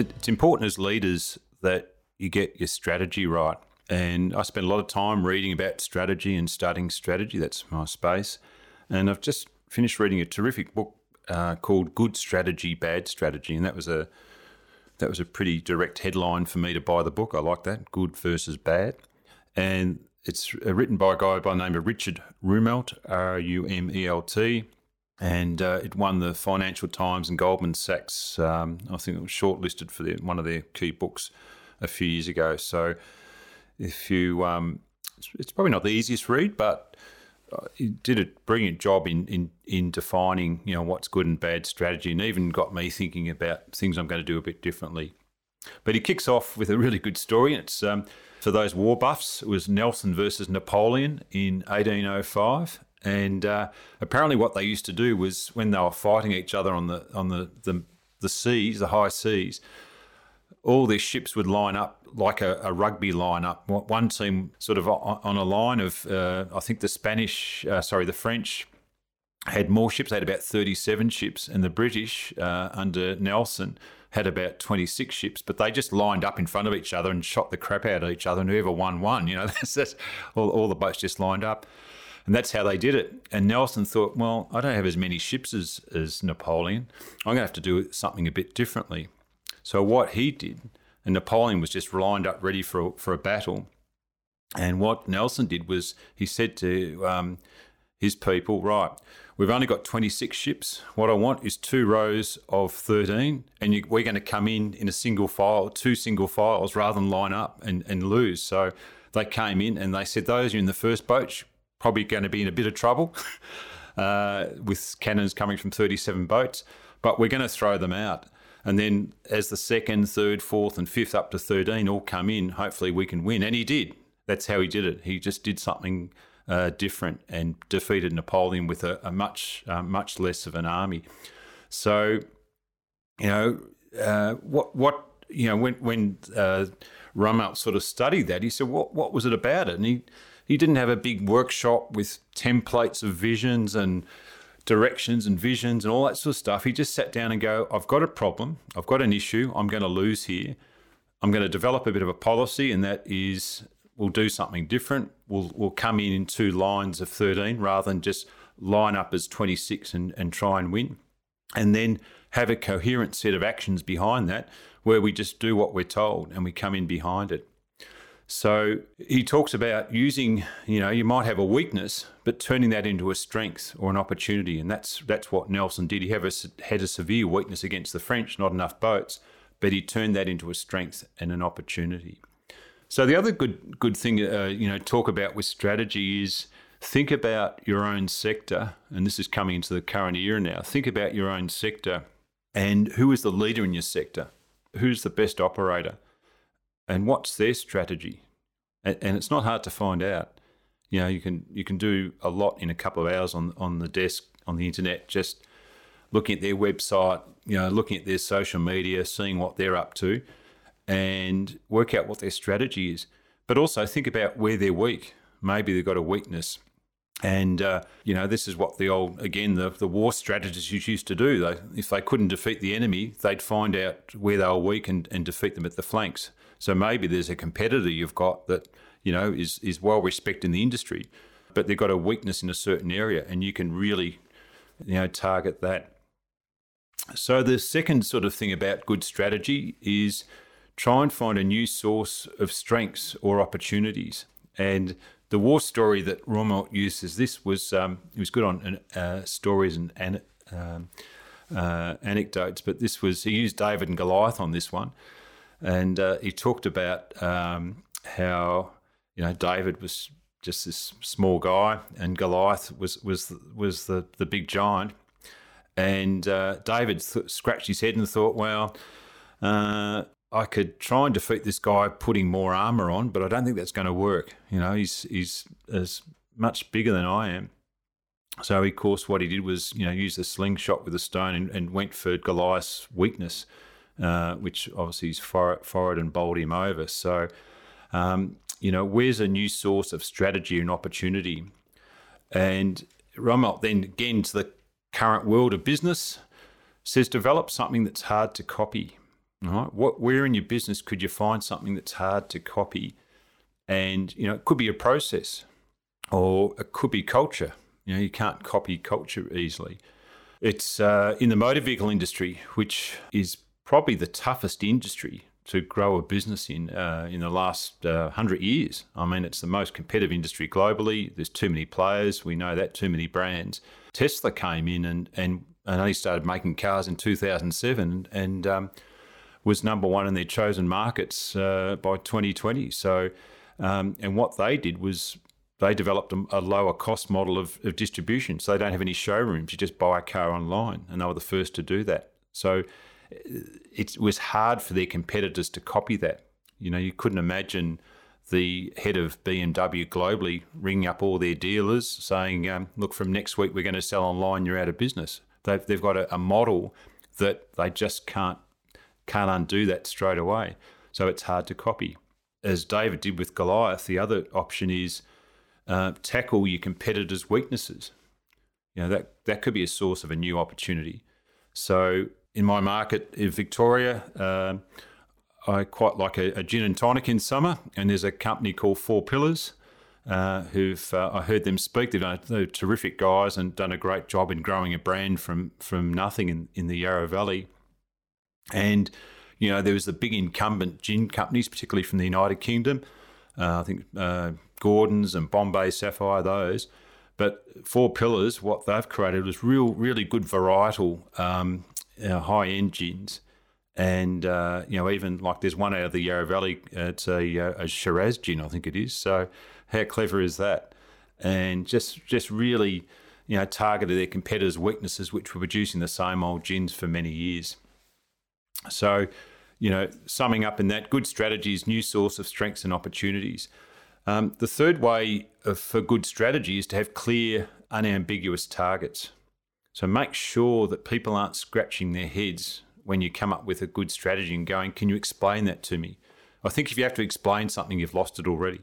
it's important as leaders that you get your strategy right. And I spend a lot of time reading about strategy and studying strategy. That's my space. And I've just finished reading a terrific book uh, called "Good Strategy, Bad Strategy," and that was a that was a pretty direct headline for me to buy the book. I like that, good versus bad. And it's uh, written by a guy by the name of Richard Rumelt, R U M E L T, and uh, it won the Financial Times and Goldman Sachs. Um, I think it was shortlisted for one of their key books a few years ago. So, if you, um, it's, it's, probably not the easiest read, but uh, he did a brilliant job in, in in defining you know what's good and bad strategy, and even got me thinking about things I'm going to do a bit differently. But he kicks off with a really good story. It's um, for those war buffs. It was Nelson versus Napoleon in 1805, and uh, apparently, what they used to do was when they were fighting each other on the on the, the, the seas, the high seas, all their ships would line up like a, a rugby line up. One team sort of on a line of, uh, I think the Spanish, uh, sorry, the French had more ships. They had about 37 ships, and the British uh, under Nelson had about 26 ships, but they just lined up in front of each other and shot the crap out of each other, and whoever won, won. You know, that's, that's all, all the boats just lined up. And that's how they did it. And Nelson thought, well, I don't have as many ships as, as Napoleon. I'm going to have to do something a bit differently. So what he did, and Napoleon was just lined up ready for a, for a battle. And what Nelson did was he said to um, his people, right, we've only got 26 ships. What I want is two rows of 13, and you, we're going to come in in a single file, two single files, rather than line up and, and lose. So they came in and they said, those are in the first boat, probably going to be in a bit of trouble uh, with cannons coming from 37 boats, but we're going to throw them out. And then as the second, third, fourth, and fifth up to 13 all come in, hopefully we can win. And he did. That's how he did it. He just did something uh, different and defeated Napoleon with a, a much, uh, much less of an army. So, you know, uh, what, what, you know, when, when uh, Rumelt sort of studied that, he said, what, what was it about it? And he, he didn't have a big workshop with templates of visions and directions and visions and all that sort of stuff. He just sat down and go, I've got a problem, I've got an issue, I'm going to lose here. I'm going to develop a bit of a policy, and that is we'll do something different. We'll we'll come in in two lines of 13 rather than just line up as 26 and, and try and win. And then have a coherent set of actions behind that where we just do what we're told and we come in behind it. So he talks about using, you know, you might have a weakness, but turning that into a strength or an opportunity, and that's that's what Nelson did. He a, had a severe weakness against the French, not enough boats, but he turned that into a strength and an opportunity. So the other good good thing, uh, you know, talk about with strategy is think about your own sector, and this is coming into the current era now. Think about your own sector and who is the leader in your sector, who's the best operator and what's their strategy? And, and it's not hard to find out. You know, you can you can do a lot in a couple of hours on on the desk on the internet, just looking at their website, you know, looking at their social media, seeing what they're up to, and work out what their strategy is. But also think about where they're weak. Maybe they've got a weakness. And uh, you know, this is what the old again the, the war strategists used to do. They, if they couldn't defeat the enemy, they'd find out where they were weak and, and defeat them at the flanks. So maybe there's a competitor you've got that you know is is well respected in the industry, but they've got a weakness in a certain area, and you can really you know target that. So the second sort of thing about good strategy is try and find a new source of strengths or opportunities. And the war story that Rumelt uses this was um, he was good on uh, stories and, and um, uh, anecdotes, but this was he used David and Goliath on this one and uh, he talked about um, how you know David was just this small guy, and Goliath was was was the the big giant. And uh, David th- scratched his head and thought, "Well, uh, I could try and defeat this guy putting more armor on, but I don't think that's going to work. You know, he's he's as much bigger than I am." So, of course, what he did was, you know, use a slingshot with a stone and, and went for Goliath's weakness. Uh, which obviously has forward and bowled him over. So, um, you know, where's a new source of strategy and opportunity? And Rumelt then again to the current world of business says develop something that's hard to copy. Right? What, where in your business could you find something that's hard to copy? And, you know, it could be a process or it could be culture. You know, you can't copy culture easily. It's uh, in the motor vehicle industry, which is probably the toughest industry to grow a business in uh, in the last uh, hundred years. I mean, it's the most competitive industry globally. There's too many players. We know that too many brands. Tesla came in and and, and only started making cars in 2007, and um, was number one in their chosen markets uh, by 2020. So, um, and what they did was they developed a, a lower cost model of, of, distribution. So they don't have any showrooms. You just buy a car online, and they were the first to do that. So it was hard for their competitors to copy that. You know, you couldn't imagine the head of BMW globally ringing up all their dealers saying, um, "Look, from next week we're going to sell online. You're out of business." They've they've got a, a model that they just can't can't undo that straight away. So it's hard to copy. As David did with Goliath, the other option is uh, tackle your competitors' weaknesses. You know that that could be a source of a new opportunity. So in my market in Victoria, uh, I quite like a, a, gin and tonic in summer, and there's a company called Four Pillars. Uh, who've uh, I heard them speak. They're terrific guys and done a great job in growing a brand from from nothing in, in the Yarra Valley. And, you know, there was the big incumbent gin companies, particularly from the United Kingdom. Uh, I think uh, Gordon's and Bombay Sapphire, those. But Four Pillars, what they've created was real, really good varietal um, uh, high end gins. And, uh, you know, even like there's one out of the Yarra Valley, it's a, uh, a Shiraz gin, I think it is. So, how clever is that? And just, just really, you know, targeted their competitors' weaknesses, which were producing the same old gins for many years. So, you know, summing up in that, good strategies, new source of strengths and opportunities. Um, the third way of, for good strategy is to have clear, unambiguous targets. So make sure that people aren't scratching their heads when you come up with a good strategy and going, can you explain that to me? I think if you have to explain something, you've lost it already.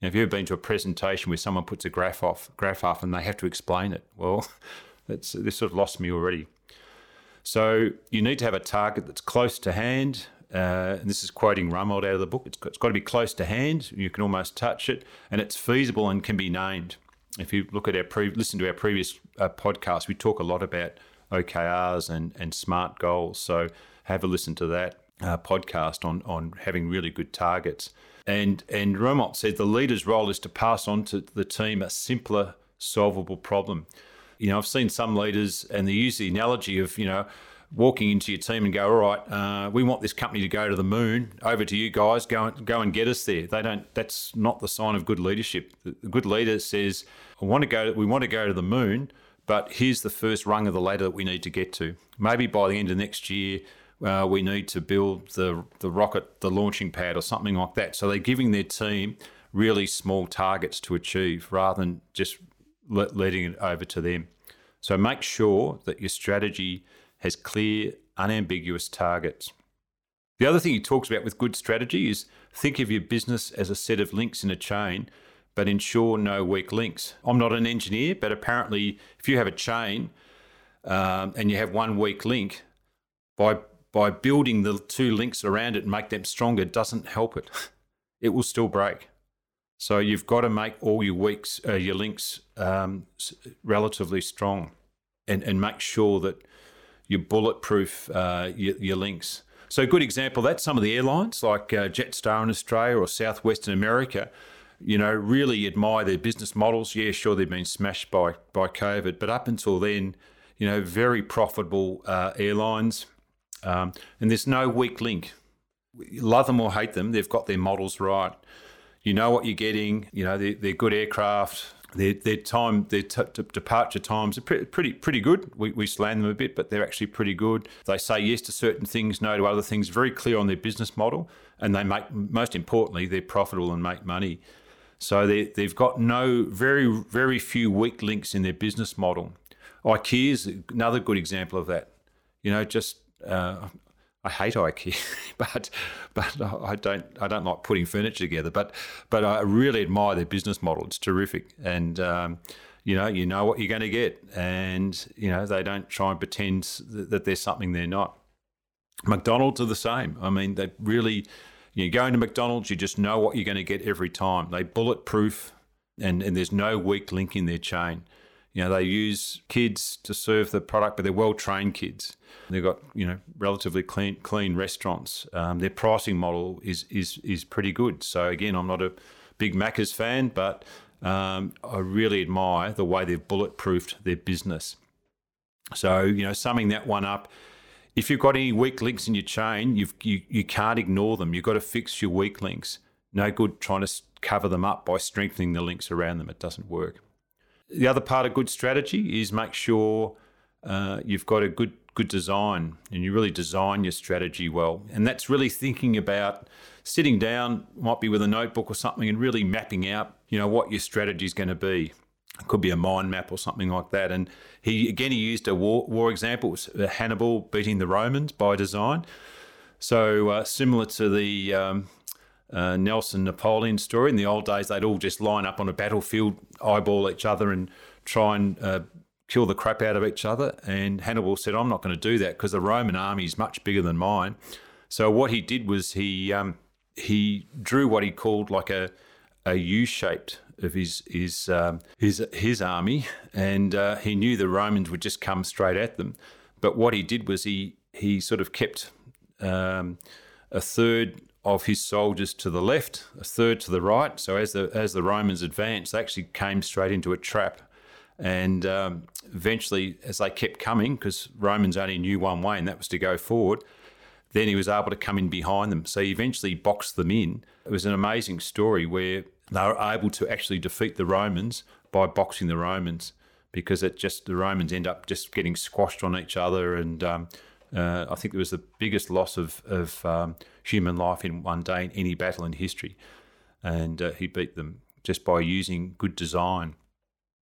Now, have you ever been to a presentation where someone puts a graph off, graph off, and they have to explain it? Well, that's this sort of lost me already. So you need to have a target that's close to hand. Uh, and this is quoting Rumelt out of the book. It's got, it's got to be close to hand. You can almost touch it, and it's feasible and can be named. If you look at our pre- listen to our previous uh, podcast, we talk a lot about OKRs and and SMART goals. So have a listen to that uh, podcast on on having really good targets. And and Rumelt said the leader's role is to pass on to the team a simpler, solvable problem. You know, I've seen some leaders, and they use the analogy of, you know, walking into your team and go, all right, uh, we want this company to go to the moon. Over to you guys. Go and go and get us there. They don't. That's not the sign of good leadership. The good leader says, I want to go. We want to go to the moon, but here's the first rung of the ladder that we need to get to. Maybe by the end of next year. Uh, we need to build the the rocket, the launching pad, or something like that. So they're giving their team really small targets to achieve, rather than just let, letting it over to them. So make sure that your strategy has clear, unambiguous targets. The other thing he talks about with good strategy is think of your business as a set of links in a chain, but ensure no weak links. I'm not an engineer, but apparently, if you have a chain um, and you have one weak link, by by building the two links around it and make them stronger doesn't help it. It will still break. So you've got to make all your weeks, uh, your links, um, relatively strong, and and make sure that you bulletproof uh, your, your, links. So a good example that's some of the airlines like uh, Jetstar in Australia or Southwestern America. You know, really admire their business models. Yeah, sure, they've been smashed by by COVID, but up until then, you know, very profitable uh, airlines, um, and there's no weak link. Love them or hate them, they've got their models right you know what you're getting. You know they're, they're good aircraft. Their, their time, their t- t- departure times are pretty, pretty, pretty good. We, we slam them a bit, but they're actually pretty good. They say yes to certain things, no to other things. Very clear on their business model, and they make most importantly, they're profitable and make money. So they, they've got no very very few weak links in their business model. IKEA is another good example of that. You know, just uh, I hate IKEA, but but I don't I don't like putting furniture together. But but I really admire their business model. It's terrific, and um, you know you know what you're going to get, and you know they don't try and pretend that there's something they're not. McDonald's are the same. I mean, they really, you know, going to McDonald's, you just know what you're going to get every time. They bulletproof, and, and there's no weak link in their chain. You know, they use kids to serve the product, but they're well trained kids. They've got you know relatively clean clean restaurants. Um, their pricing model is is is pretty good. So again, I'm not a big Macca's fan, but um, I really admire the way they've bulletproofed their business. So you know, summing that one up, if you've got any weak links in your chain, you've, you you can't ignore them. You've got to fix your weak links. No good trying to cover them up by strengthening the links around them. It doesn't work. The other part of good strategy is make sure uh, you've got a good good design and you really design your strategy well. And that's really thinking about sitting down, might be with a notebook or something, and really mapping out, you know, what your strategy is going to be. It could be a mind map or something like that. And he again he used a war, war example, Hannibal beating the Romans by design. So uh, similar to the um, uh, Nelson Napoleon story. In the old days, they'd all just line up on a battlefield, eyeball each other, and try and uh, kill the crap out of each other. And Hannibal said, "I'm not going to do that because the Roman army is much bigger than mine." So what he did was he um, he drew what he called like a a U shaped of his his um, his his army, and uh, he knew the Romans would just come straight at them. But what he did was he he sort of kept um, a third of his soldiers to the left, a third to the right. So as the as the Romans advanced, they actually came straight into a trap. And um, eventually, as they kept coming, because Romans only knew one way, and that was to go forward, then he was able to come in behind them. So he eventually boxed them in. It was an amazing story where they were able to actually defeat the Romans by boxing the Romans because it just the Romans end up just getting squashed on each other and um, uh, I think it was the biggest loss of, of um, human life in one day in any battle in history. And uh, he beat them just by using good design.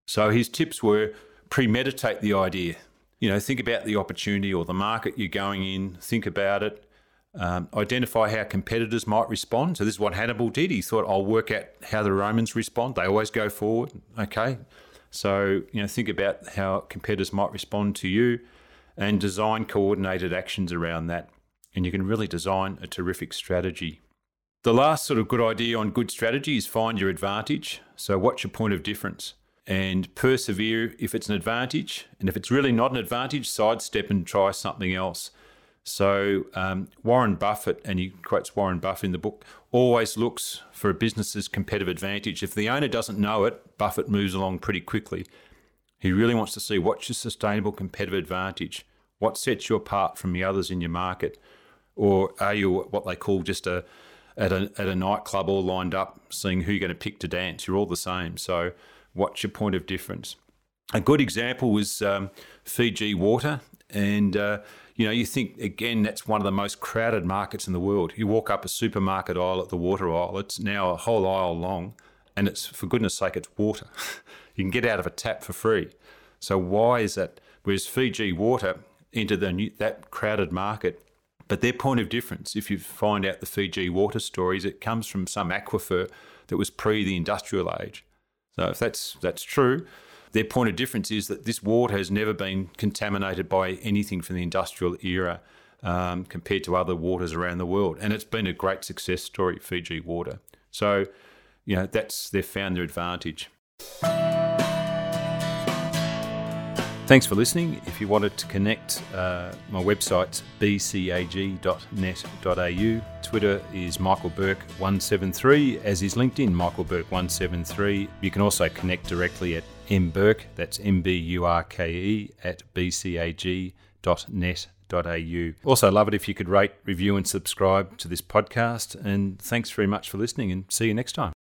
So his tips were premeditate the idea. You know, think about the opportunity or the market you're going in, think about it, um, identify how competitors might respond. So this is what Hannibal did. He thought, I'll work out how the Romans respond. They always go forward. Okay. So, you know, think about how competitors might respond to you and design coordinated actions around that. And you can really design a terrific strategy. The last sort of good idea on good strategy is find your advantage. So, what's your point of difference? And persevere if it's an advantage. And if it's really not an advantage, sidestep and try something else. So, um, Warren Buffett, and he quotes Warren Buffett in the book, always looks for a business's competitive advantage. If the owner doesn't know it, Buffett moves along pretty quickly. He really wants to see what's your sustainable competitive advantage, what sets you apart from the others in your market, or are you what they call just a at a at a nightclub all lined up, seeing who you're going to pick to dance? You're all the same. So, what's your point of difference? A good example was um, Fiji Water, and uh, you know you think again that's one of the most crowded markets in the world. You walk up a supermarket aisle at the water aisle; it's now a whole aisle long, and it's for goodness sake, it's water. you can get out of a tap for free. So why is that? Whereas Fiji Water entered the new, that crowded market, but their point of difference, if you find out the Fiji Water stories, it comes from some aquifer that was pre the industrial age. So if that's that's true, their point of difference is that this water has never been contaminated by anything from the industrial era. Um, compared to other waters around the world. And it's been a great success story, Fiji Water. So, you know, that's they've found their advantage. Thanks for listening. If you wanted to connect, uh, my website's bcag.net.au. Twitter is Michael Burke173, as is LinkedIn, Michael Burke173. You can also connect directly at mburke, that's M-B-U-R-K-E, at bcag.net.au. Also, love it if you could rate, review, and subscribe to this podcast. And thanks very much for listening, and see you next time.